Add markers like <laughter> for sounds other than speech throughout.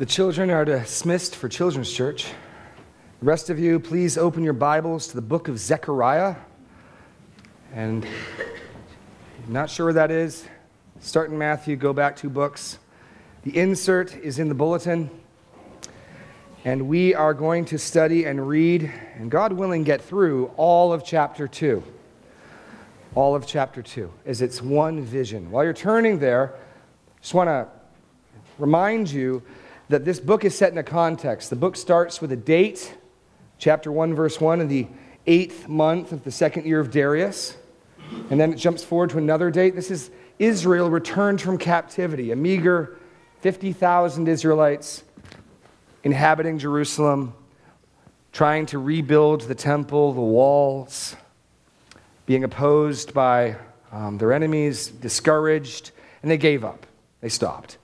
The children are dismissed for Children's Church. The rest of you, please open your Bibles to the book of Zechariah. And not sure where that is. Start in Matthew, go back two books. The insert is in the bulletin. And we are going to study and read, and God willing, get through all of chapter 2. All of chapter 2, as it's one vision. While you're turning there, just want to remind you that this book is set in a context. The book starts with a date, chapter 1, verse 1, in the eighth month of the second year of Darius. And then it jumps forward to another date. This is Israel returned from captivity, a meager 50,000 Israelites inhabiting Jerusalem, trying to rebuild the temple, the walls, being opposed by um, their enemies, discouraged, and they gave up. They stopped.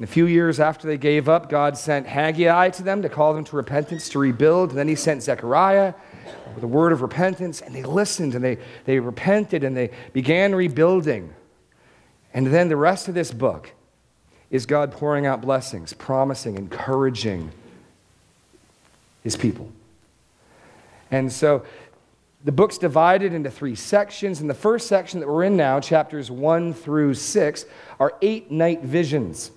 And a few years after they gave up, God sent Haggai to them to call them to repentance, to rebuild. And then he sent Zechariah with a word of repentance, and they listened and they, they repented and they began rebuilding. And then the rest of this book is God pouring out blessings, promising, encouraging his people. And so the book's divided into three sections. And the first section that we're in now, chapters 1 through 6, are eight night visions.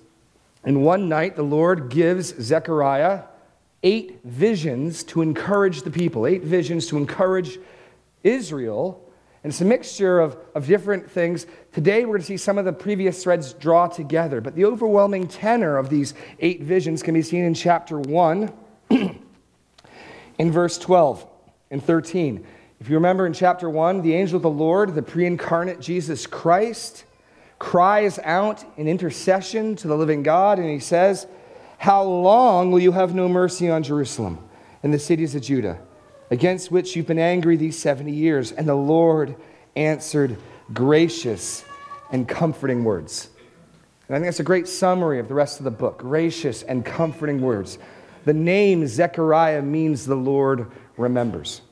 And one night, the Lord gives Zechariah eight visions to encourage the people, eight visions to encourage Israel. And it's a mixture of, of different things. Today, we're going to see some of the previous threads draw together, but the overwhelming tenor of these eight visions can be seen in chapter 1, <clears throat> in verse 12 and 13. If you remember in chapter 1, the angel of the Lord, the pre incarnate Jesus Christ, cries out in intercession to the living God, and he says, How long will you have no mercy on Jerusalem and the cities of Judah, against which you've been angry these 70 years? And the Lord answered gracious and comforting words. And I think that's a great summary of the rest of the book gracious and comforting words. The name Zechariah means the Lord remembers.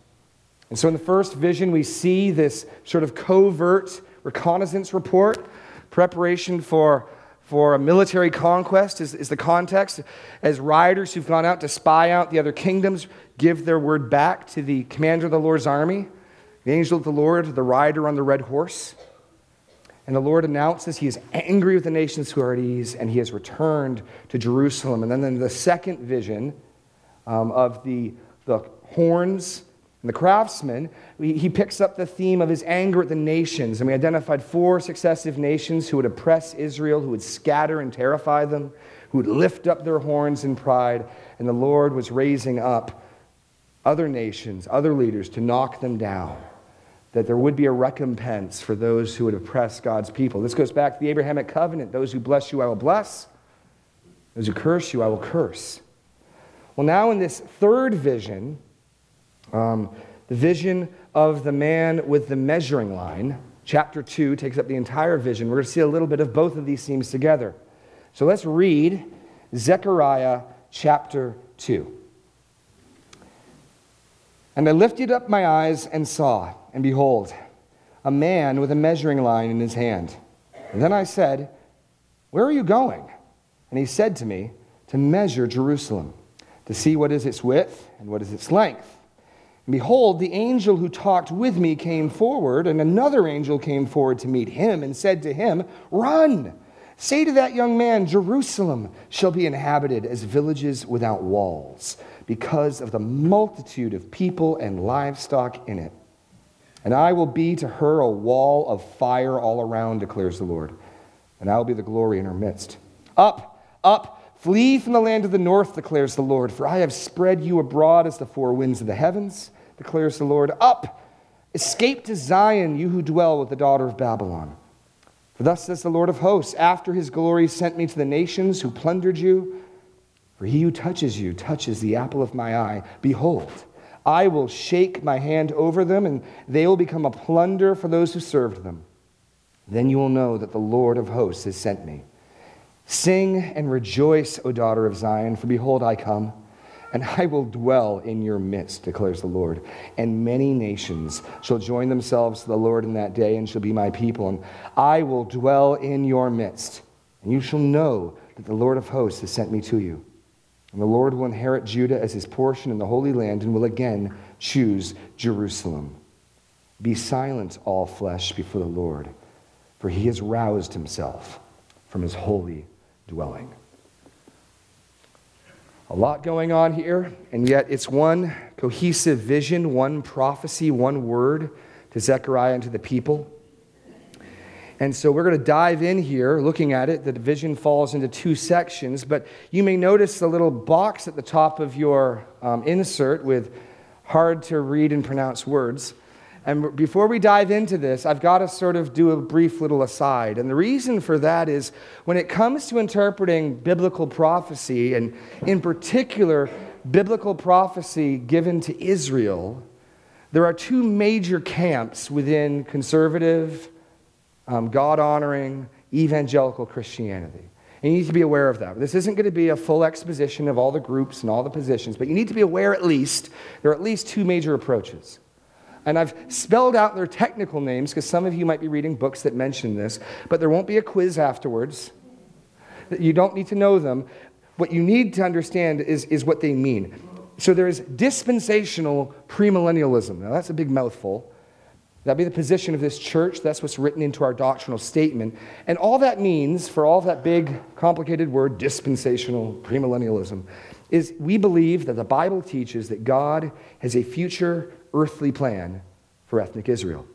And so in the first vision, we see this sort of covert reconnaissance report Preparation for, for a military conquest is, is the context. As riders who've gone out to spy out the other kingdoms give their word back to the commander of the Lord's army, the angel of the Lord, the rider on the red horse. And the Lord announces he is angry with the nations who are at ease and he has returned to Jerusalem. And then in the second vision um, of the, the horns and the craftsman, he picks up the theme of his anger at the nations. And we identified four successive nations who would oppress Israel, who would scatter and terrify them, who would lift up their horns in pride. And the Lord was raising up other nations, other leaders to knock them down. That there would be a recompense for those who would oppress God's people. This goes back to the Abrahamic covenant. Those who bless you, I will bless. Those who curse you, I will curse. Well, now in this third vision, um, the vision of the man with the measuring line, chapter 2, takes up the entire vision. We're going to see a little bit of both of these themes together. So let's read Zechariah chapter 2. And I lifted up my eyes and saw, and behold, a man with a measuring line in his hand. And then I said, Where are you going? And he said to me, To measure Jerusalem, to see what is its width and what is its length. Behold, the angel who talked with me came forward, and another angel came forward to meet him and said to him, Run! Say to that young man, Jerusalem shall be inhabited as villages without walls, because of the multitude of people and livestock in it. And I will be to her a wall of fire all around, declares the Lord, and I will be the glory in her midst. Up, up, Flee from the land of the north, declares the Lord, for I have spread you abroad as the four winds of the heavens, declares the Lord. Up, escape to Zion, you who dwell with the daughter of Babylon. For thus says the Lord of hosts, after his glory sent me to the nations who plundered you. For he who touches you touches the apple of my eye. Behold, I will shake my hand over them, and they will become a plunder for those who served them. Then you will know that the Lord of hosts has sent me. Sing and rejoice, O daughter of Zion, for behold, I come, and I will dwell in your midst, declares the Lord. And many nations shall join themselves to the Lord in that day and shall be my people, and I will dwell in your midst. And you shall know that the Lord of hosts has sent me to you. And the Lord will inherit Judah as his portion in the Holy Land and will again choose Jerusalem. Be silent, all flesh, before the Lord, for he has roused himself from his holy dwelling. A lot going on here, and yet it's one cohesive vision, one prophecy, one word to Zechariah and to the people. And so we're going to dive in here looking at it. The division falls into two sections, but you may notice the little box at the top of your um, insert with hard to read and pronounce words. And before we dive into this, I've got to sort of do a brief little aside. And the reason for that is when it comes to interpreting biblical prophecy, and in particular, biblical prophecy given to Israel, there are two major camps within conservative, um, God honoring, evangelical Christianity. And you need to be aware of that. This isn't going to be a full exposition of all the groups and all the positions, but you need to be aware at least there are at least two major approaches. And I've spelled out their technical names because some of you might be reading books that mention this, but there won't be a quiz afterwards. You don't need to know them. What you need to understand is, is what they mean. So there is dispensational premillennialism. Now, that's a big mouthful. That'd be the position of this church. That's what's written into our doctrinal statement. And all that means, for all that big, complicated word, dispensational premillennialism, is we believe that the Bible teaches that God has a future earthly plan for ethnic Israel.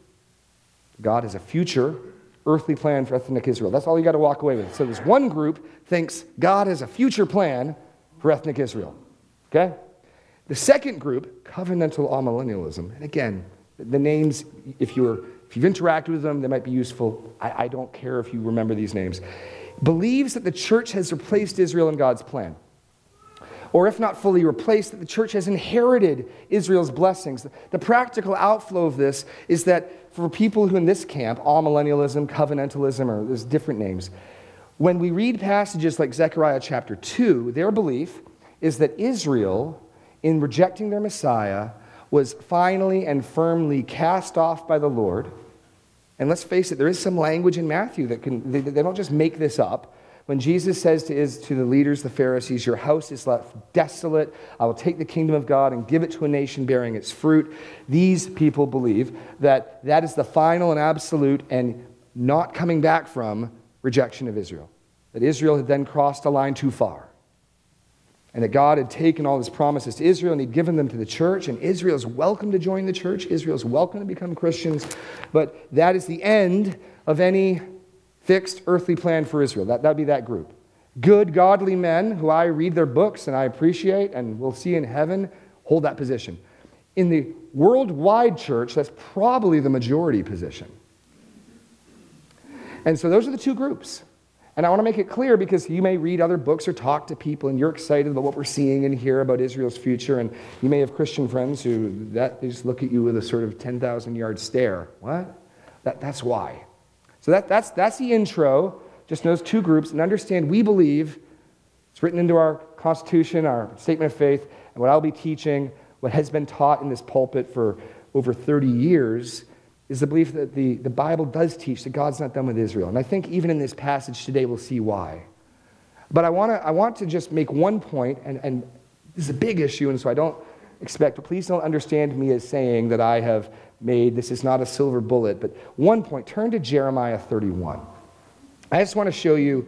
God has a future earthly plan for ethnic Israel. That's all you got to walk away with. So this one group thinks God has a future plan for ethnic Israel. Okay? The second group, covenantal amillennialism, and again, the names, if you're if you've interacted with them, they might be useful. I, I don't care if you remember these names. Believes that the church has replaced Israel in God's plan or if not fully replaced, that the church has inherited Israel's blessings. The practical outflow of this is that for people who in this camp, amillennialism, covenantalism, or there's different names, when we read passages like Zechariah chapter 2, their belief is that Israel, in rejecting their Messiah, was finally and firmly cast off by the Lord. And let's face it, there is some language in Matthew that can, they, they don't just make this up. When Jesus says to, to the leaders, the Pharisees, Your house is left desolate, I will take the kingdom of God and give it to a nation bearing its fruit. These people believe that that is the final and absolute and not coming back from rejection of Israel. That Israel had then crossed a line too far. And that God had taken all his promises to Israel and he'd given them to the church. And Israel's welcome to join the church. Israel's welcome to become Christians. But that is the end of any fixed earthly plan for Israel. That would be that group. Good, godly men who I read their books and I appreciate and will see in heaven hold that position. In the worldwide church, that's probably the majority position. And so those are the two groups. And I want to make it clear because you may read other books or talk to people and you're excited about what we're seeing and hear about Israel's future. And you may have Christian friends who that, they just look at you with a sort of 10,000 yard stare. What? That, that's why. So that, that's, that's the intro, just those two groups, and understand we believe, it's written into our Constitution, our statement of faith, and what I'll be teaching, what has been taught in this pulpit for over 30 years, is the belief that the, the Bible does teach that God's not done with Israel. And I think even in this passage today, we'll see why. But I, wanna, I want to just make one point, and, and this is a big issue, and so I don't expect, please don't understand me as saying that I have made. This is not a silver bullet, but one point. Turn to Jeremiah 31. I just want to show you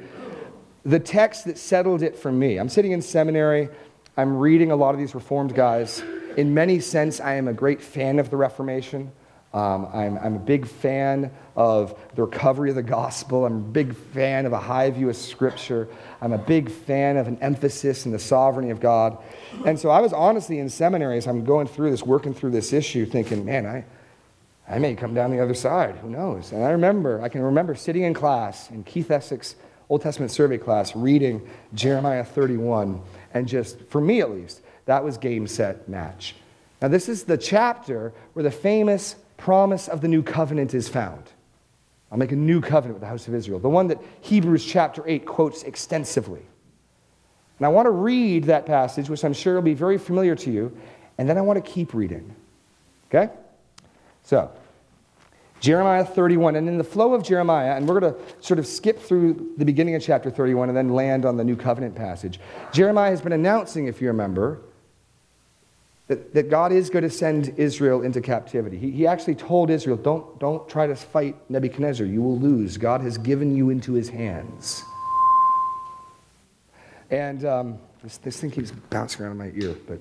the text that settled it for me. I'm sitting in seminary. I'm reading a lot of these Reformed guys. In many sense, I am a great fan of the Reformation. Um, I'm, I'm, a big fan of the recovery of the gospel. I'm a big fan of a high view of Scripture. I'm a big fan of an emphasis in the sovereignty of God. And so I was honestly in seminary as I'm going through this, working through this issue, thinking, man, I, I may come down the other side. Who knows? And I remember, I can remember sitting in class in Keith Essex Old Testament survey class, reading Jeremiah 31, and just, for me at least, that was game, set, match. Now, this is the chapter where the famous promise of the new covenant is found. I'll make a new covenant with the house of Israel, the one that Hebrews chapter 8 quotes extensively. And I want to read that passage, which I'm sure will be very familiar to you, and then I want to keep reading. Okay? So, Jeremiah 31. And in the flow of Jeremiah, and we're going to sort of skip through the beginning of chapter 31 and then land on the new covenant passage. Jeremiah has been announcing, if you remember, that, that God is going to send Israel into captivity. He, he actually told Israel, don't, don't try to fight Nebuchadnezzar. You will lose. God has given you into his hands. And um, this, this thing keeps bouncing around in my ear, but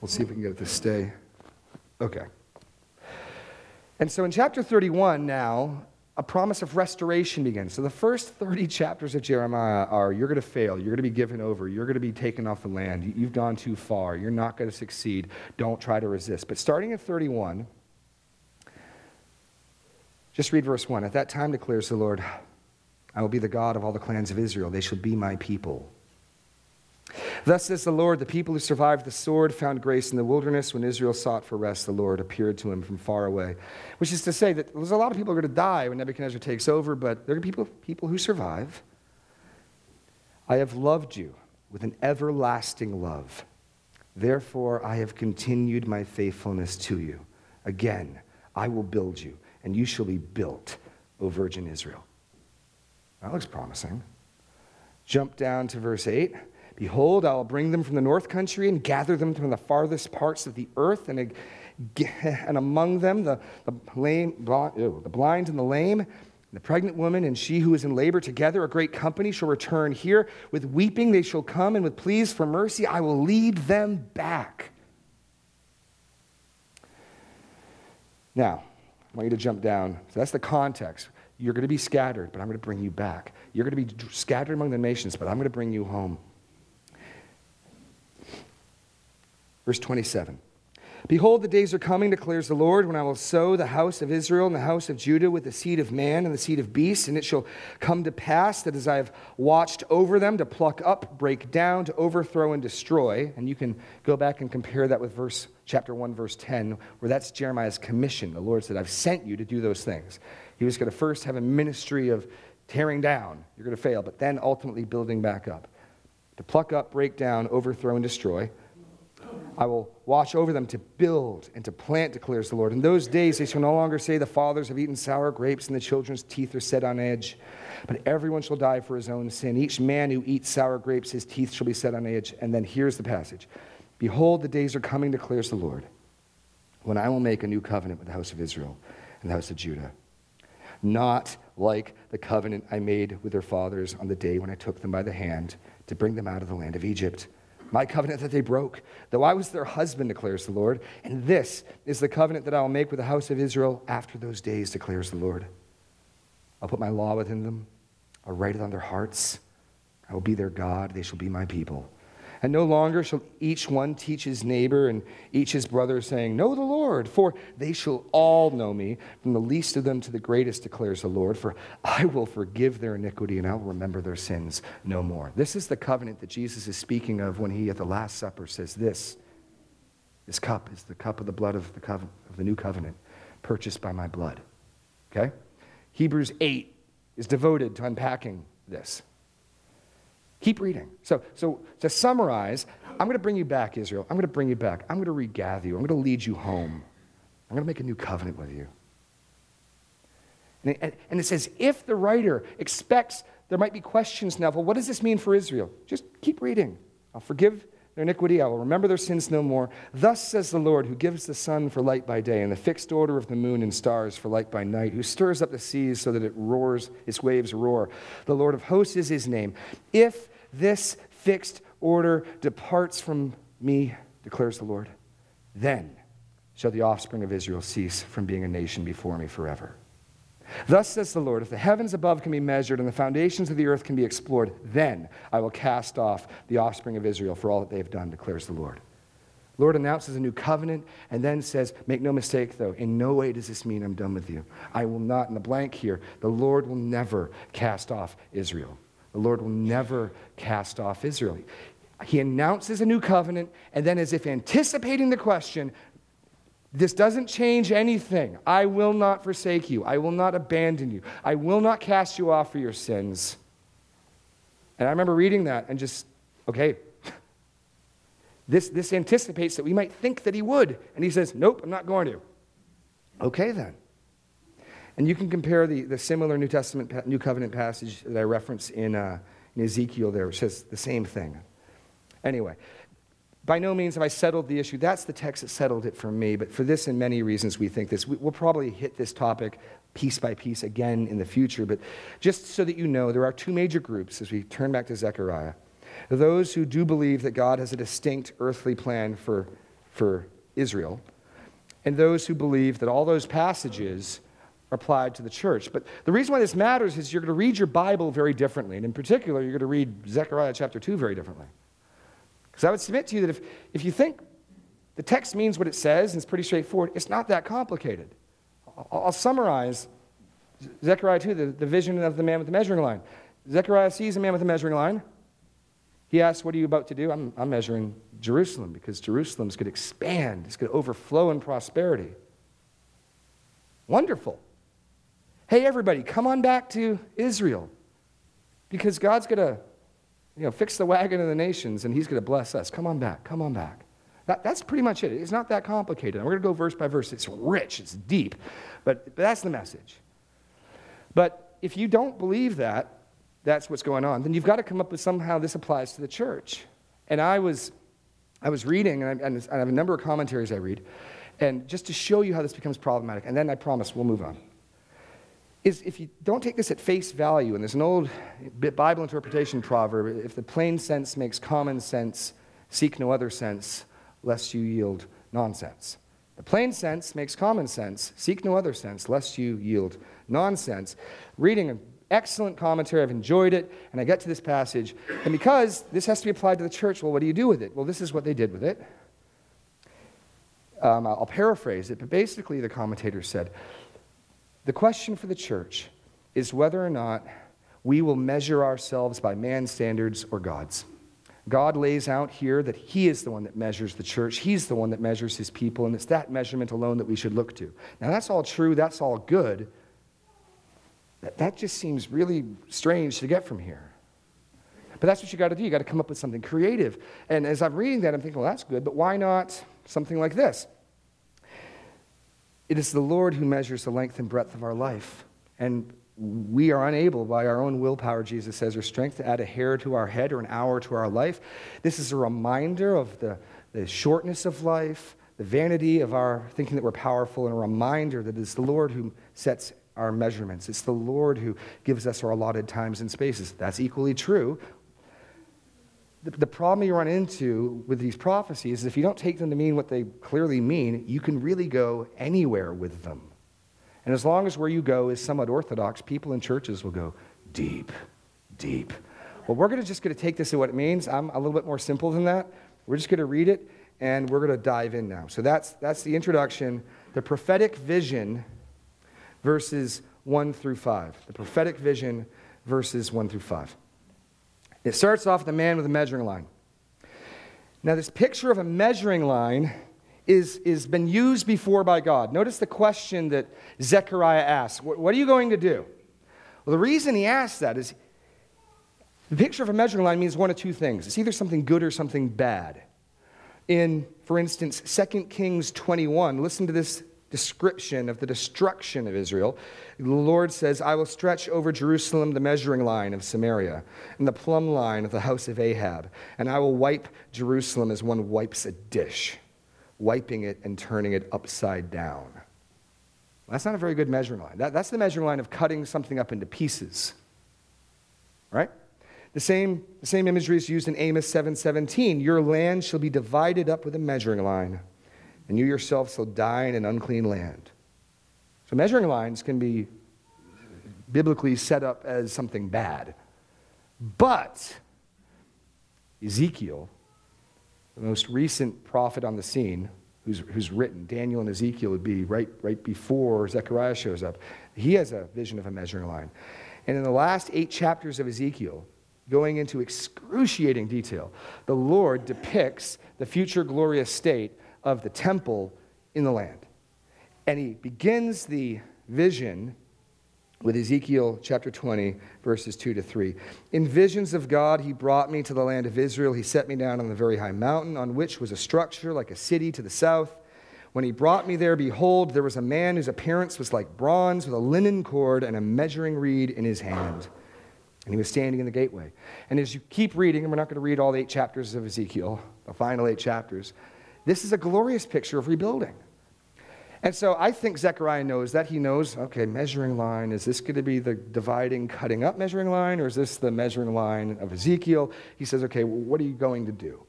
we'll see if we can get it to stay. Okay. And so in chapter 31 now, a promise of restoration begins. So the first 30 chapters of Jeremiah are you're going to fail, you're going to be given over, you're going to be taken off the land, you've gone too far, you're not going to succeed, don't try to resist. But starting at 31, just read verse 1. At that time declares the Lord, I will be the God of all the clans of Israel, they shall be my people. Thus says the Lord, the people who survived the sword found grace in the wilderness. When Israel sought for rest, the Lord appeared to him from far away. Which is to say that there's a lot of people who are going to die when Nebuchadnezzar takes over, but there are people, people who survive. I have loved you with an everlasting love. Therefore, I have continued my faithfulness to you. Again, I will build you, and you shall be built, O Virgin Israel. That looks promising. Jump down to verse 8. Behold, I will bring them from the north country and gather them from the farthest parts of the earth, and, <laughs> and among them the, the, lame, the blind and the lame, the pregnant woman and she who is in labor together, a great company shall return here. With weeping they shall come, and with pleas for mercy I will lead them back. Now, I want you to jump down. So that's the context. You're going to be scattered, but I'm going to bring you back. You're going to be scattered among the nations, but I'm going to bring you home. Verse 27. Behold, the days are coming, declares the Lord, when I will sow the house of Israel and the house of Judah with the seed of man and the seed of beast, and it shall come to pass that as I have watched over them to pluck up, break down, to overthrow, and destroy, and you can go back and compare that with verse chapter 1, verse 10, where that's Jeremiah's commission. The Lord said, I've sent you to do those things. He was going to first have a ministry of tearing down, you're going to fail, but then ultimately building back up. To pluck up, break down, overthrow, and destroy. I will watch over them to build and to plant, declares the Lord. In those days they shall no longer say, The fathers have eaten sour grapes, and the children's teeth are set on edge. But everyone shall die for his own sin. Each man who eats sour grapes, his teeth shall be set on edge. And then here's the passage Behold, the days are coming, declares the Lord, when I will make a new covenant with the house of Israel and the house of Judah. Not like the covenant I made with their fathers on the day when I took them by the hand to bring them out of the land of Egypt my covenant that they broke, though I was their husband, declares the Lord. And this is the covenant that I will make with the house of Israel after those days, declares the Lord. I'll put my law within them, I'll write it on their hearts. I will be their God, they shall be my people. And no longer shall each one teach his neighbor and each his brother, saying, Know the Lord, for they shall all know me, from the least of them to the greatest, declares the Lord. For I will forgive their iniquity and I will remember their sins no more. This is the covenant that Jesus is speaking of when he at the Last Supper says, This, this cup is the cup of the blood of the, covenant, of the new covenant, purchased by my blood. Okay? Hebrews 8 is devoted to unpacking this. Keep reading. So, so to summarize, I'm going to bring you back, Israel. I'm going to bring you back. I'm going to regather you. I'm going to lead you home. I'm going to make a new covenant with you. And it, and it says, if the writer expects there might be questions now, well, what does this mean for Israel? Just keep reading. I'll forgive their iniquity. I will remember their sins no more. Thus says the Lord, who gives the sun for light by day, and the fixed order of the moon and stars for light by night, who stirs up the seas so that it roars, its waves roar. The Lord of hosts is his name. If this fixed order departs from me, declares the Lord, then shall the offspring of Israel cease from being a nation before me forever. Thus says the Lord, if the heavens above can be measured and the foundations of the earth can be explored, then I will cast off the offspring of Israel for all that they have done, declares the Lord. Lord announces a new covenant and then says, Make no mistake, though, in no way does this mean I'm done with you. I will not, in the blank here, the Lord will never cast off Israel. The Lord will never cast off Israel. He announces a new covenant, and then, as if anticipating the question, this doesn't change anything. I will not forsake you. I will not abandon you. I will not cast you off for your sins. And I remember reading that and just, okay, <laughs> this, this anticipates that we might think that he would. And he says, nope, I'm not going to. Okay, then. And you can compare the, the similar New Testament, New Covenant passage that I reference in, uh, in Ezekiel there, which says the same thing. Anyway, by no means have I settled the issue. That's the text that settled it for me. But for this and many reasons, we think this. We'll probably hit this topic piece by piece again in the future. But just so that you know, there are two major groups as we turn back to Zechariah those who do believe that God has a distinct earthly plan for, for Israel, and those who believe that all those passages applied to the church. But the reason why this matters is you're going to read your Bible very differently. And in particular, you're going to read Zechariah chapter 2 very differently. Because I would submit to you that if, if you think the text means what it says and it's pretty straightforward, it's not that complicated. I'll, I'll summarize Zechariah 2, the, the vision of the man with the measuring line. Zechariah sees a man with a measuring line. He asks, What are you about to do? I'm, I'm measuring Jerusalem because Jerusalem's going to expand, it's going to overflow in prosperity. Wonderful. Hey, everybody, come on back to Israel because God's going to you know, fix the wagon of the nations and he's going to bless us. Come on back, come on back. That, that's pretty much it. It's not that complicated. we're going to go verse by verse. It's rich, it's deep, but, but that's the message. But if you don't believe that, that's what's going on, then you've got to come up with somehow this applies to the church. And I was, I was reading, and I, and I have a number of commentaries I read, and just to show you how this becomes problematic, and then I promise we'll move on, is if you don't take this at face value, and there's an old Bible interpretation proverb if the plain sense makes common sense, seek no other sense, lest you yield nonsense. The plain sense makes common sense, seek no other sense, lest you yield nonsense. Reading an excellent commentary. I've enjoyed it. And I get to this passage. And because this has to be applied to the church, well, what do you do with it? Well, this is what they did with it. Um, I'll paraphrase it, but basically, the commentator said the question for the church is whether or not we will measure ourselves by man's standards or God's. God lays out here that He is the one that measures the church. He's the one that measures His people, and it's that measurement alone that we should look to. Now, that's all true, that's all good, that, that just seems really strange to get from here. But that's what you got to do. You got to come up with something creative. And as I'm reading that, I'm thinking, well, that's good, but why not something like this? It is the Lord who measures the length and breadth of our life. And we are unable, by our own willpower, Jesus says, or strength, to add a hair to our head or an hour to our life. This is a reminder of the, the shortness of life, the vanity of our thinking that we're powerful, and a reminder that it is the Lord who sets our measurements. It's the Lord who gives us our allotted times and spaces. That's equally true. The, problem you run into with these prophecies is if you don't take them to mean what they clearly mean, you can really go anywhere with them. And as long as where you go is somewhat orthodox, people in churches will go deep, deep. Well, we're going to just going to take this to what it means. I'm a little bit more simple than that. We're just going to read it and we're going to dive in now. So that's, that's the introduction. The prophetic vision verses 1 through 5. The prophetic vision, verses 1 through 5. It starts off with a man with a measuring line. Now, this picture of a measuring line is, is been used before by God. Notice the question that Zechariah asks what, what are you going to do? Well, the reason he asks that is the picture of a measuring line means one of two things it's either something good or something bad. In, for instance, 2 Kings 21, listen to this description of the destruction of Israel, the Lord says, I will stretch over Jerusalem the measuring line of Samaria and the plumb line of the house of Ahab, and I will wipe Jerusalem as one wipes a dish, wiping it and turning it upside down. That's not a very good measuring line. That, that's the measuring line of cutting something up into pieces. Right? The same, the same imagery is used in Amos 7:17. Your land shall be divided up with a measuring line and you yourself shall die in an unclean land. So measuring lines can be biblically set up as something bad. But Ezekiel, the most recent prophet on the scene, who's, who's written, Daniel and Ezekiel would be right, right before Zechariah shows up, he has a vision of a measuring line. And in the last eight chapters of Ezekiel, going into excruciating detail, the Lord depicts the future glorious state of the temple in the land. And he begins the vision with Ezekiel chapter 20, verses 2 to 3. In visions of God, he brought me to the land of Israel. He set me down on the very high mountain, on which was a structure like a city to the south, When he brought me there, behold, there was a man whose appearance was like bronze with a linen cord and a measuring reed in his hand. And he was standing in the gateway. And as you keep reading, and we're not going to read all eight chapters of Ezekiel, the final eight chapters, this is a glorious picture of rebuilding. And so I think Zechariah knows that. He knows, okay, measuring line, is this going to be the dividing, cutting up measuring line, or is this the measuring line of Ezekiel? He says, okay, well, what are you going to do?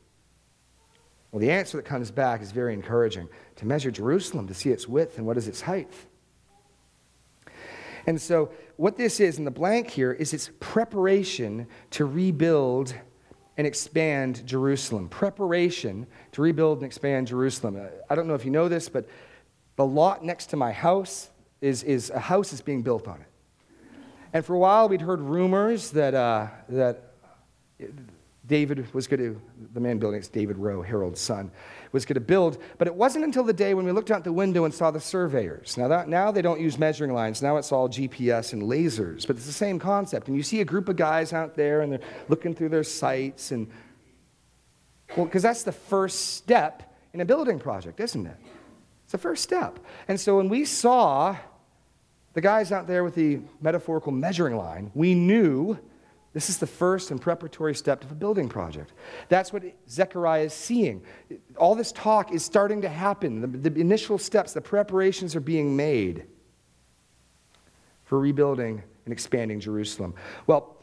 Well, the answer that comes back is very encouraging to measure Jerusalem, to see its width and what is its height. And so, what this is in the blank here is its preparation to rebuild and expand Jerusalem. Preparation to rebuild and expand Jerusalem. I don't know if you know this, but the lot next to my house is, is a house that's being built on it. And for a while, we'd heard rumors that, uh, that David was going to, the man building it's David Rowe, Harold's son, was going to build. But it wasn't until the day when we looked out the window and saw the surveyors. Now, that, now they don't use measuring lines. Now it's all GPS and lasers. But it's the same concept. And you see a group of guys out there and they're looking through their sights. And, well, because that's the first step in a building project, isn't it? It's the first step. And so when we saw the guys out there with the metaphorical measuring line, we knew this is the first and preparatory step of a building project. That's what Zechariah is seeing. All this talk is starting to happen. The, the, initial steps, the preparations are being made for rebuilding and expanding Jerusalem. Well,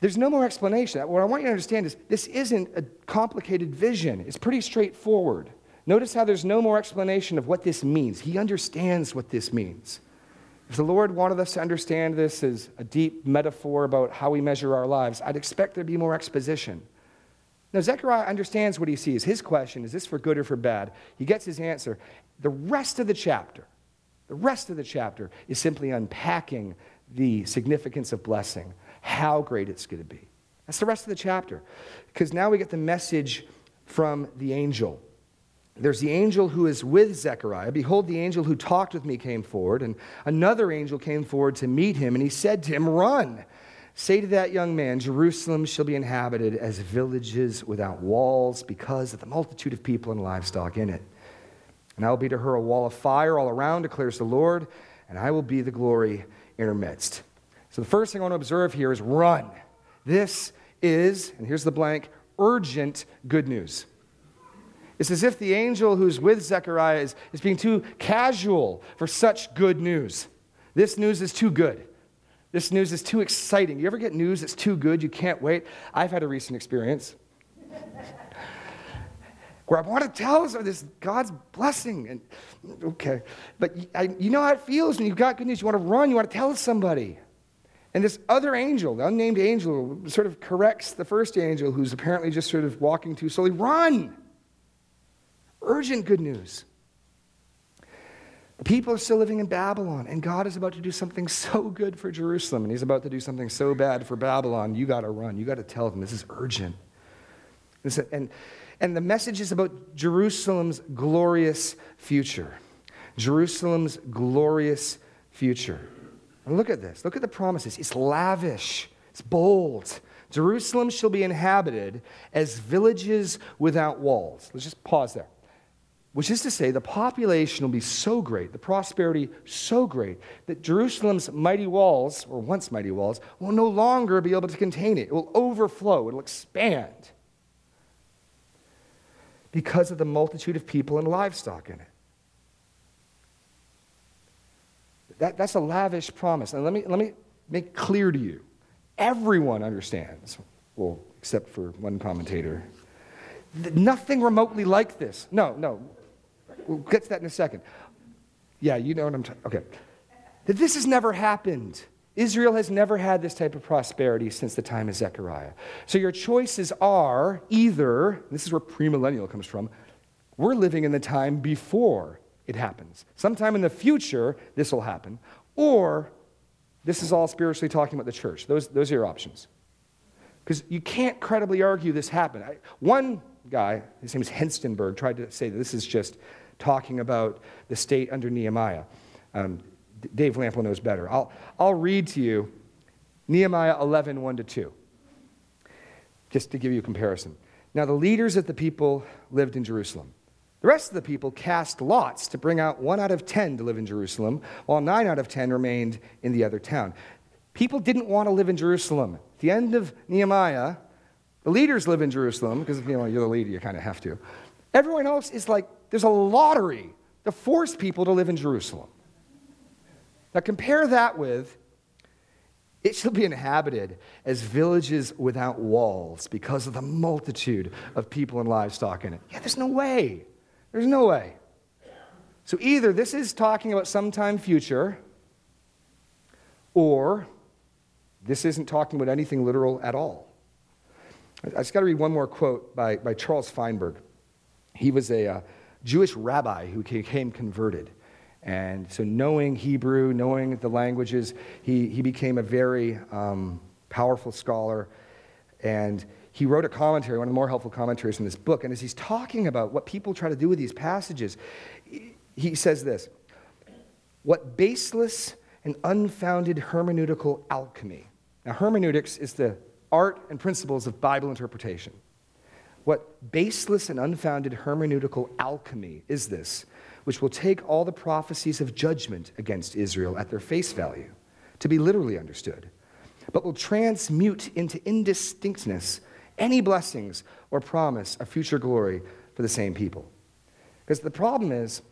there's no more explanation. What I want you to understand is this isn't a complicated vision, it's pretty straightforward. Notice how there's no more explanation of what this means. He understands what this means. If the Lord wanted us to understand this as a deep metaphor about how we measure our lives, I'd expect there to be more exposition. Now, Zechariah understands what he sees. His question is this for good or for bad? He gets his answer. The rest of the chapter, the rest of the chapter is simply unpacking the significance of blessing, how great it's going to be. That's the rest of the chapter. Because now we get the message from the angel there's the angel who is with Zechariah. Behold, the angel who talked with me came forward, and another angel came forward to meet him, and he said to him, Run. Say to that young man, Jerusalem shall be inhabited as villages without walls because of the multitude of people and livestock in it. And I will be to her a wall of fire all around, declares the Lord, and I will be the glory in her midst. So the first thing I want to observe here is run. This is, and here's the blank, urgent good news. It's as if the angel who's with Zechariah is, is being too casual for such good news. This news is too good. This news is too exciting. You ever get news that's too good, you can't wait? I've had a recent experience where I want to tell us this God's blessing. And okay, but I, you know how it feels when you've got good news. You want to run, you want to tell somebody. And this other angel, the unnamed angel, sort of corrects the first angel who's apparently just sort of walking too slowly. Run! Urgent good news. People are still living in Babylon, and God is about to do something <laughs> so good for Jerusalem, and He's about to do something so bad for Babylon. You got to run. You got to tell them this is urgent. And, and the message is about Jerusalem's glorious future. Jerusalem's glorious future. And look at this. Look at the promises. It's lavish, it's bold. Jerusalem shall be inhabited as villages without walls. Let's just pause there which is to say, the population will be so great, the prosperity so great, that Jerusalem's mighty walls, or once mighty walls, will no longer be able to contain it. It will overflow, it will expand because of the multitude of people and livestock in it. That, that's a lavish promise. And let me, let me make clear to you everyone understands, well, except for one commentator, nothing remotely like this. No, no. We'll get to that in a second. Yeah, you know what I'm talking Okay. That this has never happened. Israel has never had this type of prosperity since the time of Zechariah. So your choices are either, this is where premillennial comes from, we're living in the time before it happens. Sometime in the future, this will happen. Or this is all spiritually talking about the church. Those, those are your options. Because you can't credibly argue this happened. I, one guy, his name is Hengstenberg, tried to say that this is just talking about the state under Nehemiah. Um, Dave Lample knows better. I'll, I'll read to you Nehemiah 11, 1 to 2, just to give you a comparison. Now, the leaders of the people lived in Jerusalem. The rest of the people cast lots to bring out one out of ten to live in Jerusalem, while nine out of ten remained in the other town. People didn't want to live in Jerusalem. At the end of Nehemiah, the leaders live in Jerusalem because you know, you're the leader, you kind of have to. Everyone else is like, there's a lottery to force people to live in Jerusalem. Now, compare that with it shall be inhabited as villages without walls because of the multitude of people and livestock in it. Yeah, there's no way. There's no way. So either this is talking about sometime future, or this isn't talking about anything literal at all. I just got to read one more quote by, by Charles Feinberg. He was a uh, Jewish rabbi who became converted. And so, knowing Hebrew, knowing the languages, he, he became a very um, powerful scholar. And he wrote a commentary, one of the more helpful commentaries in this book. And as he's talking about what people try to do with these passages, he says this What baseless and unfounded hermeneutical alchemy. Now, hermeneutics is the art and principles of Bible interpretation. What baseless and unfounded hermeneutical alchemy is this? which will take all the prophecies of judgment against Israel at their face value, to be literally understood, but will transmute into indistinctness any blessings or promise of future glory for the same people. Because the problem is,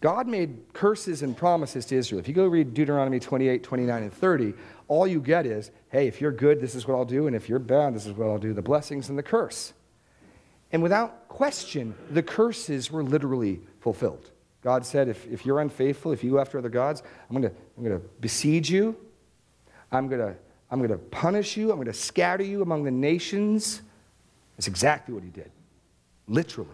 God made curses and promises to Israel. If you go read Deuteronomy 28, 29, and 30, all you get is, hey, if you're good, this is what I'll do, and if you're bad, this is what I'll do the blessings and the curse. And without question, the curses were literally fulfilled. God said, if, if you're unfaithful, if you go after other gods, I'm going to I'm to besiege you. I'm going to I'm going to punish you. I'm going to scatter you among the nations. That's exactly what he did, literally.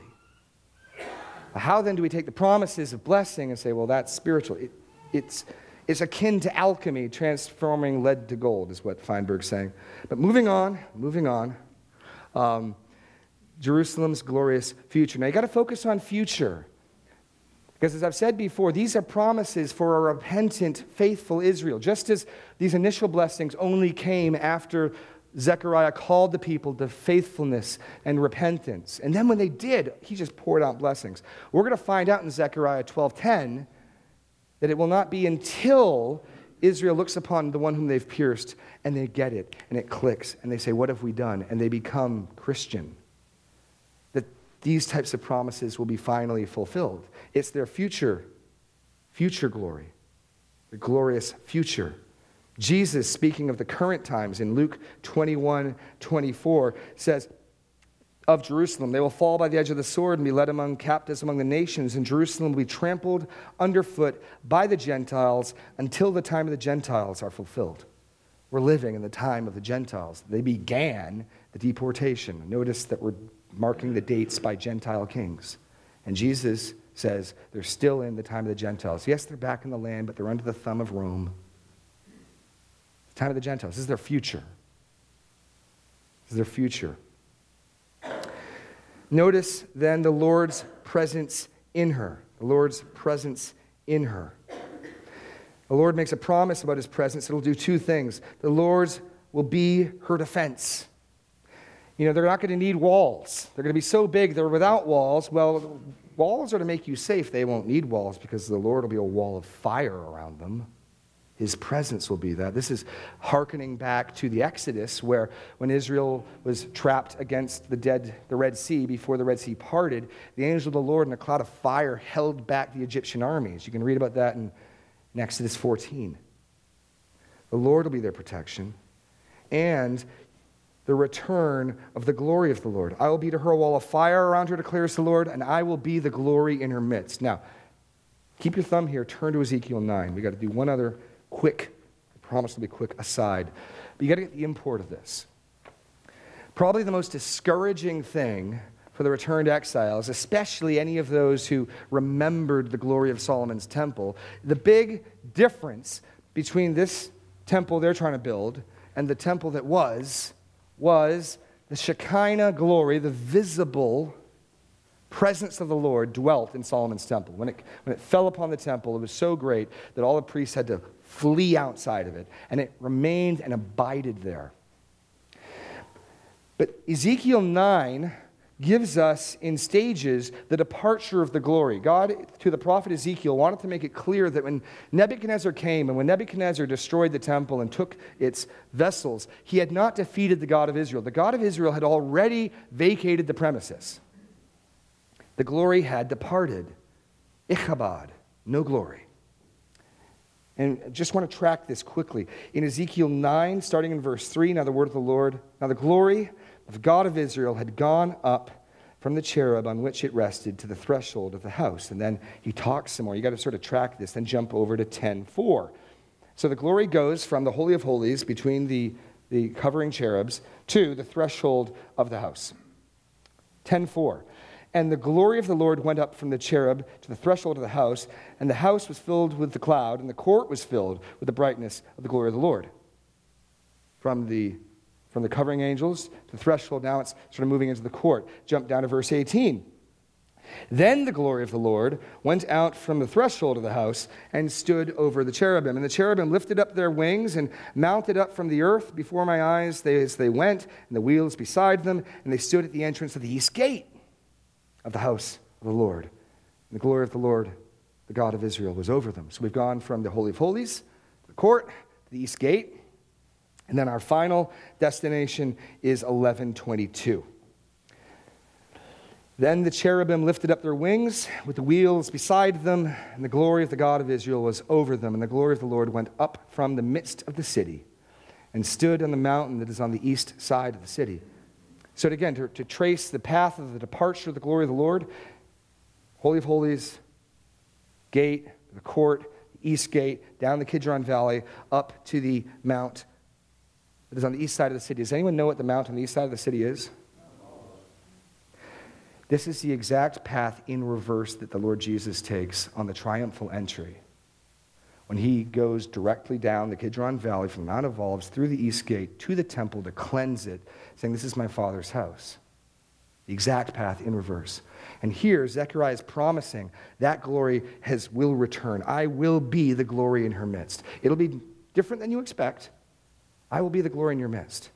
How then do we take the promises of blessing and say, well, that's spiritual? It, it's, it's akin to alchemy, transforming lead to gold, is what Feinberg's saying. But moving on, moving on. Um, Jerusalem's glorious future. Now, you got to focus on future. Because as I've said before, these are promises for a repentant, faithful Israel. Just as these initial blessings only came after Zechariah called the people to faithfulness and repentance. And then when they did, he just poured out blessings. We're going to find out in Zechariah 12:10 that it will not be until Israel looks upon the one whom they've pierced and they get it and it clicks and they say, What have we done? And they become Christian these types of promises will be finally fulfilled. It's their future, future glory, the glorious future. Jesus, speaking of the current times in Luke 21 24, says, of Jerusalem. They will fall by the edge of the sword and be led among captives among the nations, and Jerusalem will be trampled underfoot by the Gentiles until the time of the Gentiles are fulfilled. We're living in the time of the Gentiles. They began the deportation. Notice that we're marking the dates by Gentile kings. And Jesus says they're still in the time of the Gentiles. Yes, they're back in the land, but they're under the thumb of Rome. The time of the Gentiles. This is their future. This is their future. Notice then the Lord's presence in her. The Lord's presence in her. The Lord makes a promise about his presence. It'll do two things. The Lord's will be her defense. You know, they're not going to need walls. They're going to be so big they're without walls. Well, walls are to make you safe. They won't need walls because the Lord will be a wall of fire around them. His presence will be that. This is hearkening back to the Exodus, where when Israel was trapped against the dead, the Red Sea, before the Red Sea parted, the angel of the Lord in a cloud of fire held back the Egyptian armies. You can read about that in, in Exodus 14. The Lord will be their protection. And the return of the glory of the Lord. I will be to her a wall of fire around her, declares the Lord, and I will be the glory in her midst. Now, keep your thumb here, turn to Ezekiel 9. we got to do one other quick, I promise to be quick, aside. But you got to get the import of this. Probably the most discouraging thing for the returned exiles, especially any of those who remembered the glory of Solomon's temple, the big difference between this temple they're trying to build and the temple that was was the Shekinah glory, the visible presence of the Lord dwelt in Solomon's temple. When it, when it fell upon the temple, it was so great that all the priests had to flee outside of it, and it remained and abided there. But Ezekiel 9 gives us in stages the departure of the glory. God, to the prophet Ezekiel, wanted to make it clear that when Nebuchadnezzar came and when Nebuchadnezzar destroyed the temple and took its vessels, he had not defeated the God of Israel. The God of Israel had already vacated the premises. The glory had departed. Ichabod, no glory. And just want to track this quickly. In Ezekiel 9, starting in verse 3, now the word of the Lord, now the glory the God of Israel had gone up from the cherub on which it rested to the threshold of the house. And then he talks some more. You got to sort of track this, then jump over to 10:4. So the glory goes from the Holy of Holies between the, the covering cherubs to the threshold of the house. 10:4. And the glory of the Lord went up from the cherub to the threshold of the house, and the house was filled with the cloud, and the court was filled with the brightness of the glory of the Lord. From the from the covering angels to the threshold. Now it's sort of moving into the court. Jump down to verse 18. Then the glory of the Lord went out from the threshold of the house and stood over the cherubim. And the cherubim lifted up their wings and mounted up from the earth before my eyes as they went, and the wheels beside them, and they stood at the entrance of the east gate of the house of the Lord. And the glory of the Lord, the God of Israel, was over them. So we've gone from the Holy of Holies, the court, to the east gate, and then our final destination is 1122. Then the cherubim lifted up their wings with the wheels beside them, and the glory of the God of Israel was over them. And the glory of the Lord went up from the midst of the city and stood on the mountain that is on the east side of the city. So, again, to, to trace the path of the departure of the glory of the Lord, Holy of Holies, gate, the court, east gate, down the Kidron Valley, up to the Mount that is on the east side of the city. Does anyone know what the mountain on the east side of the city is? This is the exact path in reverse that the Lord Jesus takes on the triumphal entry. When he goes directly down the Kidron Valley from Mount of Olives through the east gate to the temple to cleanse it, saying, This is my Father's house. The exact path in reverse. And here, Zechariah is promising that glory has, will return. I will be the glory in her midst. It'll be different than you expect. I will be the glory in your midst.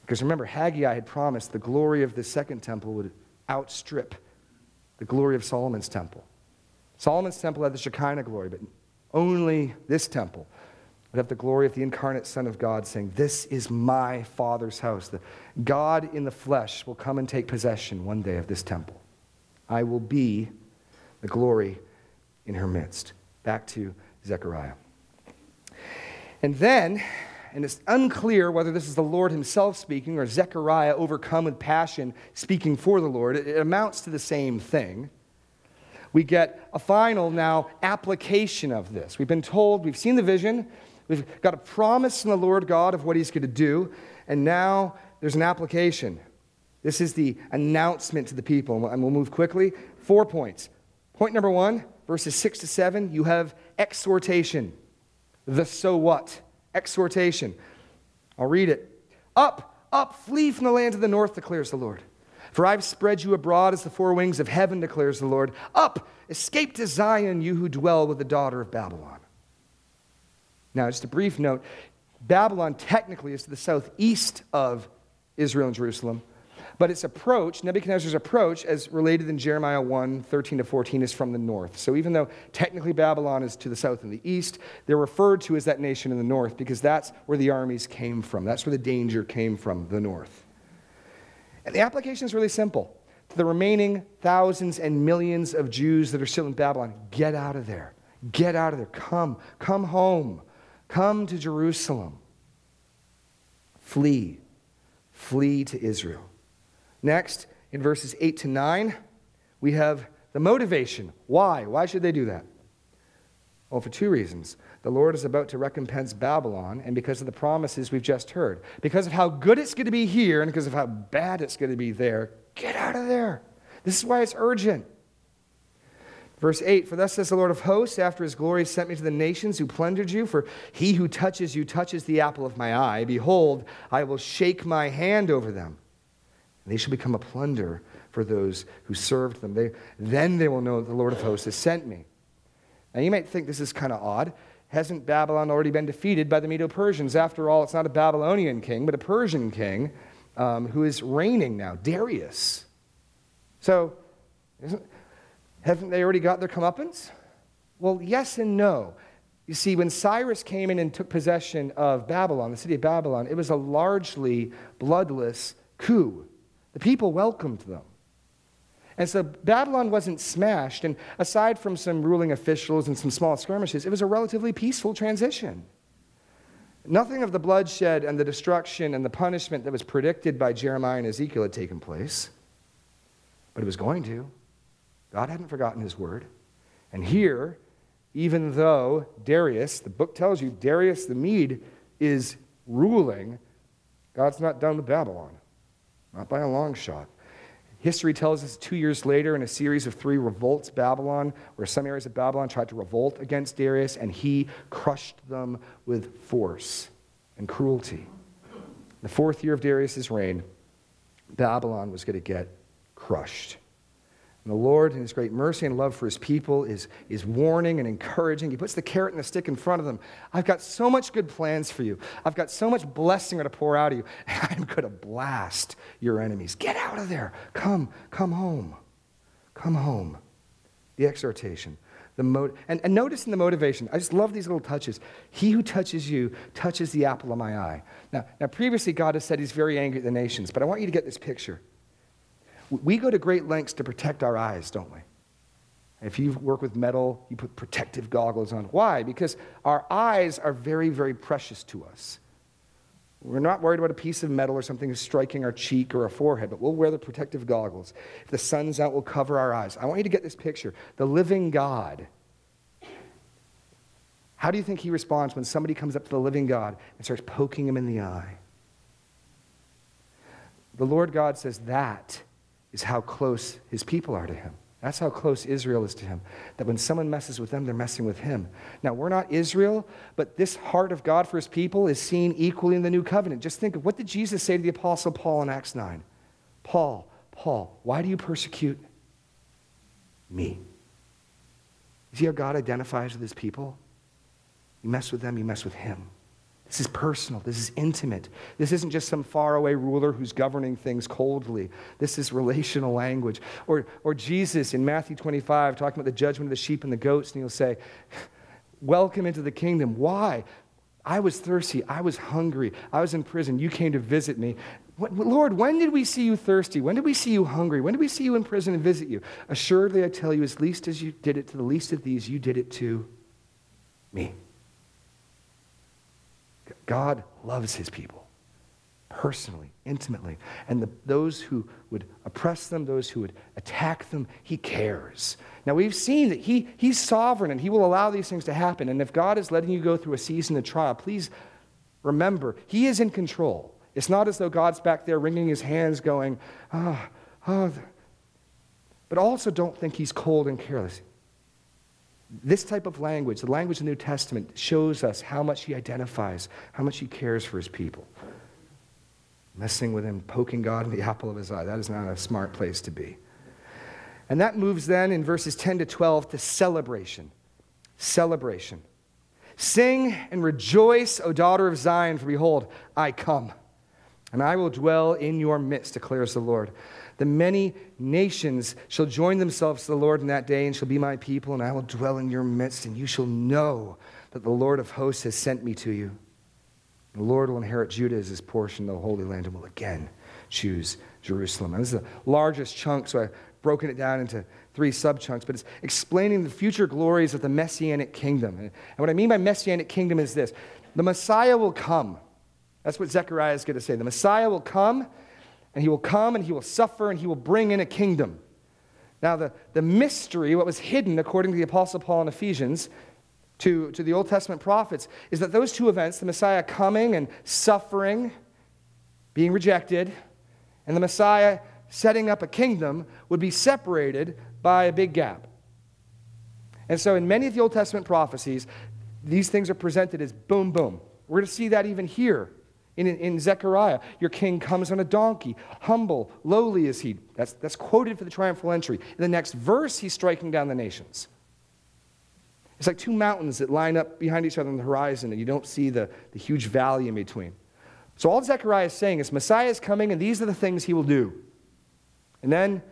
Because remember, Haggai had promised the glory of the second temple would outstrip the glory of Solomon's temple. Solomon's temple had the Shekinah glory, but only this temple would have the glory of the incarnate Son of God, saying, This is my Father's house. The God in the flesh will come and take possession one day of this temple. I will be the glory in her midst. Back to Zechariah. And then, and it's unclear whether this is the Lord himself speaking or Zechariah overcome with passion speaking for the Lord. It, amounts to the same thing. We get a final now application of this. We've been told, we've seen the vision, we've got a promise from the Lord God of what he's going to do, and now there's an application. This is the announcement to the people, and we'll move quickly. Four points. Point number one, verses six to seven, you have exhortation the so what exhortation. I'll read it. Up, up, flee from the land of the north, declares the Lord. For I've spread you abroad as the four wings of heaven, declares the Lord. Up, escape to Zion, you who dwell with the daughter of Babylon. Now, just a brief note Babylon technically is to the southeast of Israel and Jerusalem. But its approach, Nebuchadnezzar's approach, as related in Jeremiah 1 13 to 14, is from the north. So even though technically Babylon is to the south and the east, they're referred to as that nation in the north because that's where the armies came from. That's where the danger came from, the north. And the application is really simple. To the remaining thousands and millions of Jews that are still in Babylon, get out of there. Get out of there. Come. Come home. Come to Jerusalem. Flee. Flee to Israel. Next, in verses 8 to 9, we have the motivation. Why? Why should they do that? Well, for two reasons. The Lord is about to recompense Babylon, and because of the promises we've just heard. Because of how good it's going to be here, and because of how bad it's going to be there, get out of there. This is why it's urgent. Verse 8 For thus says the Lord of hosts, after his glory sent me to the nations who plundered you, for he who touches you touches the apple of my eye. Behold, I will shake my hand over them and they shall become a plunder for those who served them. They, then they will know that the Lord of hosts has sent me. Now, you might think this is kind of odd. Hasn't Babylon already been defeated by the Medo Persians? After all, it's not a Babylonian king, but a Persian king. um, who is reigning now, Darius. So, haven't they already got their comeuppance? Well, yes and no. You see, when Cyrus came in and took possession of Babylon, the city of Babylon, it was a largely bloodless coup. The people welcomed them. And so Babylon wasn't smashed, and aside from some ruling officials and some small skirmishes, it was a relatively peaceful transition. Nothing of the bloodshed and the destruction and the punishment that was predicted by Jeremiah and Ezekiel had taken place, but it was going to. God hadn't forgotten his word. And here, even though Darius, the book tells you, Darius the Mede is ruling, God's not done with Babylon, not by a long shot. History tells us two years later, in a series of three revolts, Babylon, where some areas of Babylon tried to revolt against Darius, and he crushed them with force and cruelty. The fourth year of Darius' reign, Babylon was going to get crushed. And the Lord, in His great mercy and love for His people, is, is warning and encouraging. He puts the carrot and the stick in front of them. I've got so much good plans for you. I've got so much blessing to pour out of you. <laughs> And I'm going to blast your enemies. Get out of there. Come, come home. Come home. The exhortation. The mo- and, and notice in the motivation, I just love these little touches. He who touches you touches the apple of my eye. Now, now, previously, God has said He's very angry at the nations, but I want you to get this picture. We go to great lengths to protect our eyes, don't we? If you work with metal, you put protective goggles on. Why? Because our eyes are very, very precious to us. We're not worried about a piece of metal or something striking our cheek or our forehead, but we'll wear the protective goggles. If the sun's out, we'll cover our eyes. I want you to get this picture. The living God. How do you think he responds when somebody comes up to the living God and starts poking him in the eye? The Lord God says that is how close his people are to him. That's how close Israel is to him. That when someone messes with them, they're messing with him. Now, we're not Israel, but this heart of God for his people is seen equally in the new covenant. Just think of what did Jesus say to the apostle Paul in Acts 9? Paul, Paul, why do you persecute me? You see how God identifies with his people? You mess with them, you mess with him. This is personal. This is intimate. This isn't just some faraway ruler who's governing things coldly. This is relational language. Or, or Jesus in Matthew 25 talking about the judgment of the sheep and the goats, and he'll say, Welcome into the kingdom. Why? I was thirsty. I was hungry. I was in prison. You came to visit me. Lord, when did we see you thirsty? When did we see you hungry? When did we see you in prison and visit you? Assuredly, I tell you, as least as you did it to the least of these, you did it to me. God loves his people personally, intimately. And the, those who would oppress them, those who would attack them, he cares. Now, we've seen that he, he's sovereign and he will allow these things to happen. And if God is letting you go through a season of trial, please remember, he is in control. It's not as though God's back there wringing his hands going, ah, oh, oh. But also don't think he's cold and careless. This type of language, the language of the New Testament, shows us how much he identifies, how much he cares for his people. Messing with him, poking God in the <laughs> apple of his eye, that is not a smart place to be. And that moves then in verses 10 to 12 to celebration. Celebration. Sing and rejoice, O daughter of Zion, for behold, I come, and I will dwell in your midst, declares the Lord. The many nations shall join themselves to the Lord in that day and shall be my people, and I will dwell in your midst, and you shall know that the Lord of hosts has sent me to you. The Lord will inherit Judah as his portion, the Holy Land, and will again choose Jerusalem. And this is the largest chunk, so I've broken it down into three subchunks, but it's explaining the future glories of the Messianic kingdom. And what I mean by Messianic kingdom is this the Messiah will come. That's what Zechariah is going to say. The Messiah will come and he will come and he will suffer and he will bring in a kingdom. Now, the, the mystery, what was hidden according to the Apostle Paul in Ephesians to, to the Old Testament prophets, is that those two events, the Messiah coming and suffering, being rejected, and the Messiah setting up a kingdom, would be separated by a big gap. And so, in many of the Old Testament prophecies, these things are presented as boom, boom. We're going to see that even here in, in Zechariah, your king comes on a donkey, humble, lowly is he. That's, that's quoted for the triumphal entry. In the next verse, he's striking down the nations. It's like two mountains that line up behind each other on the horizon, and you don't see the, the huge valley in between. So all Zechariah is saying is Messiah is coming, and these are the things he will do. And then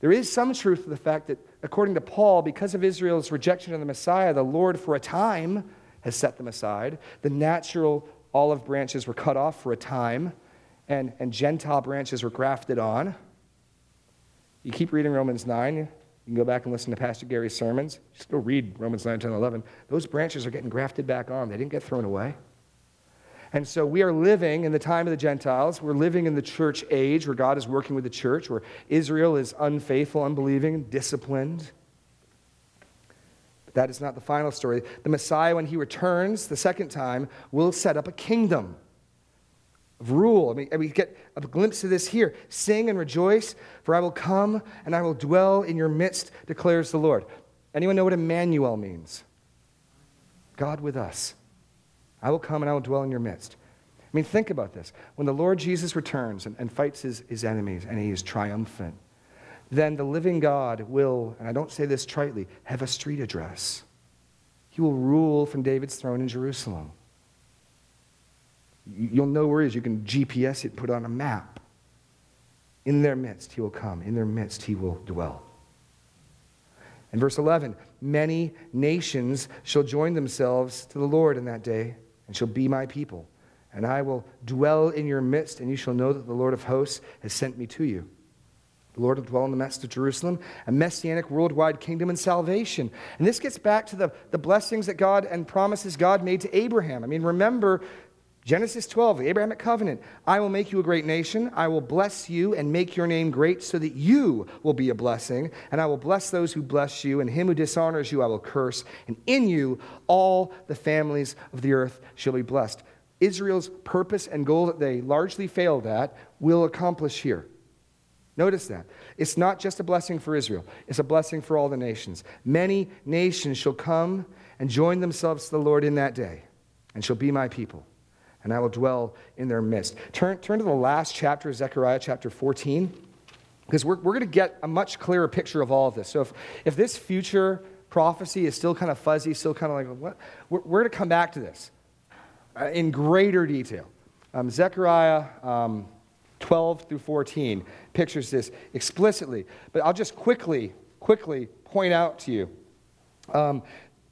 there is some truth to the fact that, according to Paul, because of Israel's rejection of the Messiah, the Lord, for a time, has set them aside. The natural olive branches were cut off for a time, and, and Gentile branches were grafted on. You keep reading Romans 9, you can go back and listen to Pastor Gary's sermons. Just go read Romans 9, 10, 11. Those branches are getting grafted back on, they didn't get thrown away. And so we are living in the time of the Gentiles. We're living in the church age where God is working with the church, where Israel is unfaithful, unbelieving, disciplined. But that is not the final story. The Messiah, when he returns the second time, will set up a kingdom of rule. I mean, we get a glimpse of this here. Sing and rejoice, for I will come and I will dwell in your midst, declares the Lord. Anyone know what Emmanuel means? God with us. I will come and I will dwell in your midst. I mean, think about this. When the Lord Jesus returns and, and fights his, his enemies and he is triumphant, then the living God will, and I don't say this tritely, have a street address. He will rule from David's throne in Jerusalem. You'll know where he is. You can GPS it, put it on a map. In their midst, he will come. In their midst, he will dwell. In verse 11, many nations shall join themselves to the Lord in that day and shall be my people. And I will dwell in your midst, and you shall know that the Lord of hosts has sent me to you. The Lord will dwell in the midst of Jerusalem, a messianic worldwide kingdom and salvation. And this gets back to the, the blessings that God and promises God made to Abraham. I mean, remember Genesis 12, the Abrahamic covenant. I will make you a great nation. I will bless you and make your name great so that you will be a blessing. And I will bless those who bless you, and him who dishonors you I will curse. And in you all the families of the earth shall be blessed. Israel's purpose and goal that they largely failed at will accomplish here. Notice that. It's not just a blessing for Israel, it's a blessing for all the nations. Many nations shall come and join themselves to the Lord in that day, and shall be my people and I will dwell in their midst. Turn, turn to the last chapter of Zechariah, chapter 14, because we're, we're going to get a much clearer picture of all of this. So if, if this future prophecy is still kind of fuzzy, still kind of like, what? We're, we're going to come back to this uh, in greater detail. Um, Zechariah um, 12 through 14 pictures this explicitly, but I'll just quickly, quickly point out to you. Um,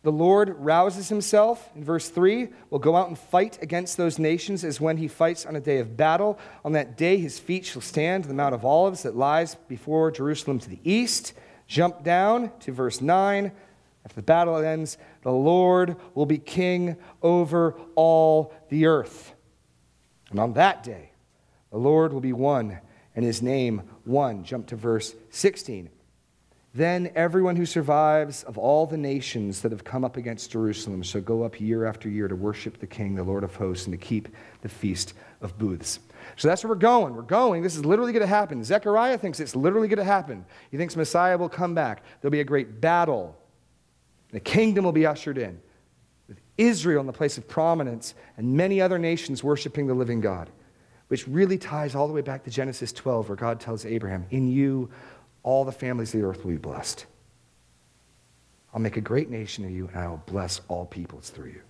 the Lord rouses himself, in verse 3, will go out and fight against those nations as when he fights on a day of battle. On that day, his feet shall stand on the Mount of Olives that lies before Jerusalem to the east. Jump down to verse 9. After the battle ends, the Lord will be king over all the earth. And on that day, the Lord will be one, and his name one. Jump to verse 16. Then everyone who survives of all the nations that have come up against Jerusalem shall go up year after year to worship the King, the Lord of hosts, and to keep the feast of booths. So that's where we're going. We're going. This is literally going to happen. Zechariah thinks it's literally going to happen. He thinks Messiah will come back. There'll be a great battle. The kingdom will be ushered in, with Israel in the place of prominence and many other nations worshiping the living God, which really ties all the way back to Genesis 12, where God tells Abraham, In you all the families of the earth will be blessed. I'll make a great nation of you, and I will bless all peoples through you.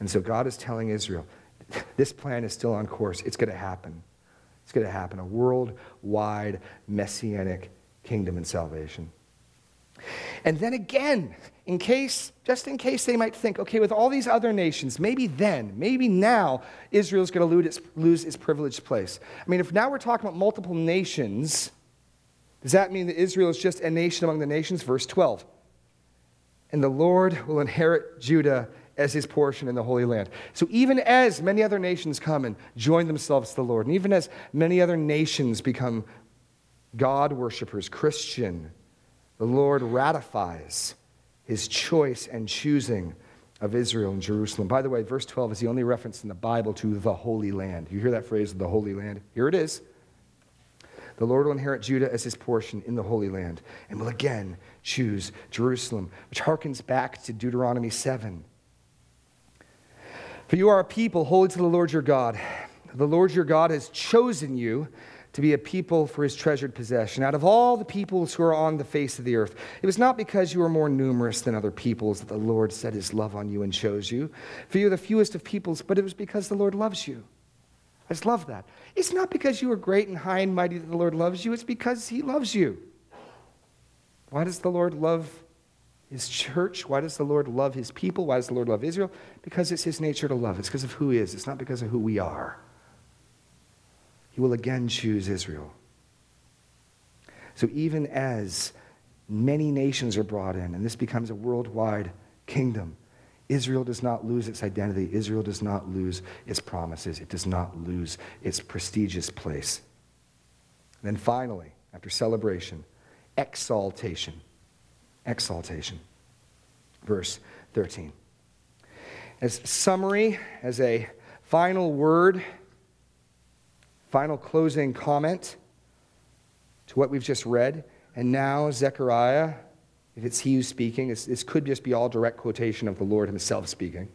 And so God is telling Israel, <laughs> this plan is still on course. It's going to happen. It's going to happen. A worldwide messianic kingdom and salvation. And then again, in case, just in case they might think, okay, with all these other nations, maybe then, maybe now, Israel's going to lose its, lose its privileged place. I mean, if now we're talking about multiple nations, does that mean that Israel is just a nation among the nations? Verse 12. And the Lord will inherit Judah as his portion in the Holy Land. So even as many other nations come and join themselves to the Lord, and even as many other nations become God worshippers, Christian, the Lord ratifies his choice and choosing of Israel and Jerusalem. By the way, verse 12 is the only reference in the Bible to the Holy Land. You hear that phrase, the Holy Land? Here it is. The Lord will inherit Judah as his portion in the Holy Land and will again choose Jerusalem, which harkens back to Deuteronomy 7. For you are a people holy to the Lord your God. The Lord your God has chosen you to be a people for his treasured possession out of all the peoples who are on the face of the earth. It was not because you were more numerous than other peoples that the Lord set his love on you and chose you. For you are the fewest of peoples, but it was because the Lord loves you I just love that. It's not because you are great and high and mighty that the Lord loves you, it's because He loves you. Why does the Lord love His church? Why does the Lord love His people? Why does the Lord love Israel? Because it's His nature to love. It's because of who He is, it's not because of who we are. He will again choose Israel. So even as many nations are brought in, and this becomes a worldwide kingdom, Israel does not lose its identity. Israel does not lose its promises. It does not lose its prestigious place. And then finally, after celebration, exaltation. Exaltation. Verse 13. As summary, as a final word, final closing comment to what we've just read, and now Zechariah if it's he who's speaking, this could just be all direct quotation of the Lord himself speaking.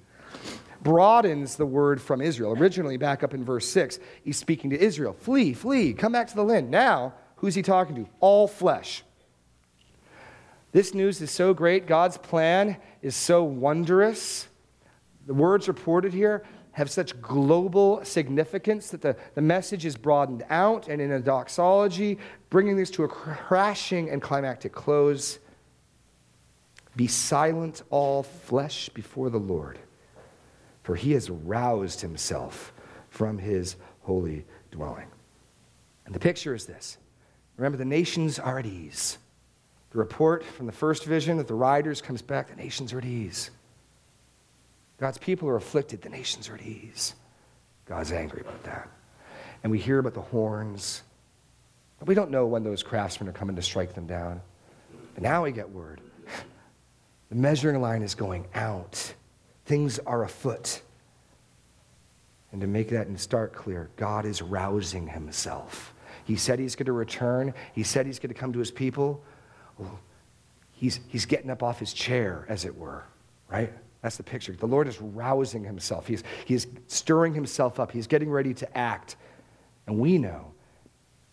Broadens the word from Israel. Originally, back up in verse 6, he's speaking to Israel Flee, flee, come back to the land. Now, who's he talking to? All flesh. This news is so great. God's plan is so wondrous. The words reported here have such global significance that the, the message is broadened out and in a doxology, bringing this to a crashing and climactic close. Be silent, all flesh, before the Lord, for he has roused himself from his holy dwelling. And the picture is this remember, the nations are at ease. The report from the first vision that the riders comes back the nations are at ease. God's people are afflicted, the nations are at ease. God's angry about that. And we hear about the horns. We don't know when those craftsmen are coming to strike them down. But now we get word the measuring line is going out. Things are afoot. And to make that in stark clear, God is rousing himself. He said he's going to return. He said he's going to come to his people. Well, he's, he's getting up off his chair, as it were, right? That's the picture. The Lord is rousing himself. He's, he's stirring himself up. He's getting ready to act. And we know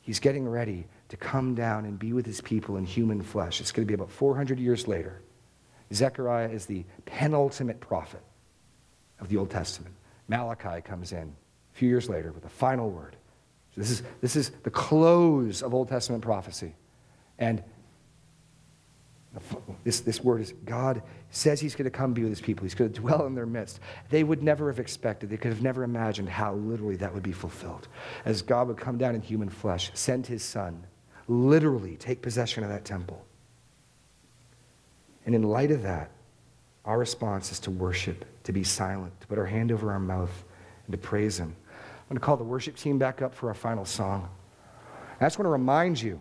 he's getting ready to come down and be with his people in human flesh. It's going to be about 400 years later. Zechariah is the penultimate prophet of the Old Testament. Malachi comes in a few years later with the final word. So this, is, this is the close of Old Testament prophecy. And this, this word is God says he's going to come be with his people. He's going to dwell in their midst. They would never have expected, they could have never imagined how literally that would be fulfilled. As God would come down in human flesh, send his son, literally take possession of that temple and in light of that, our response is to worship, to be silent, to put our hand over our mouth, and to praise Him. I'm going to call the worship team back up for our final song. I just want to remind you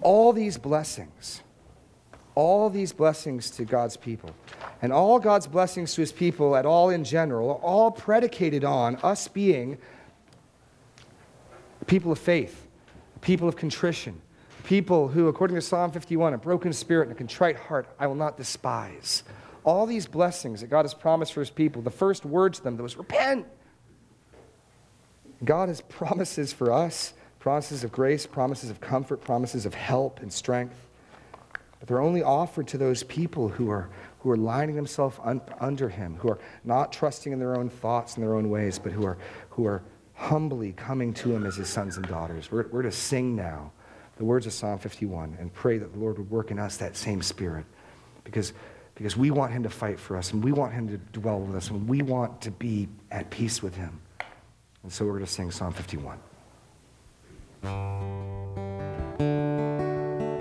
all these blessings, all these blessings to God's people, and all God's blessings to His people at all in general, are all predicated on us being people of faith, people of contrition, people who, according to Psalm 51, a broken spirit and a contrite heart, I will not despise. All these blessings that God has promised for his people, the first word to them that was repent. God has <laughs> promises for us promises of grace, promises of comfort, promises of help and strength. But they're only offered to those people who are, who are lining themselves un- under him, who are not trusting in their own thoughts and their own ways, but who are, who are humbly coming to him as his sons and daughters. We're, we're to sing now the words of Psalm 51 and pray that the Lord would work in us that same spirit. Because, because we want Him to fight for us and we want Him to dwell with us and we want to be at peace with Him. And so we're going to sing Psalm 51. Thank you.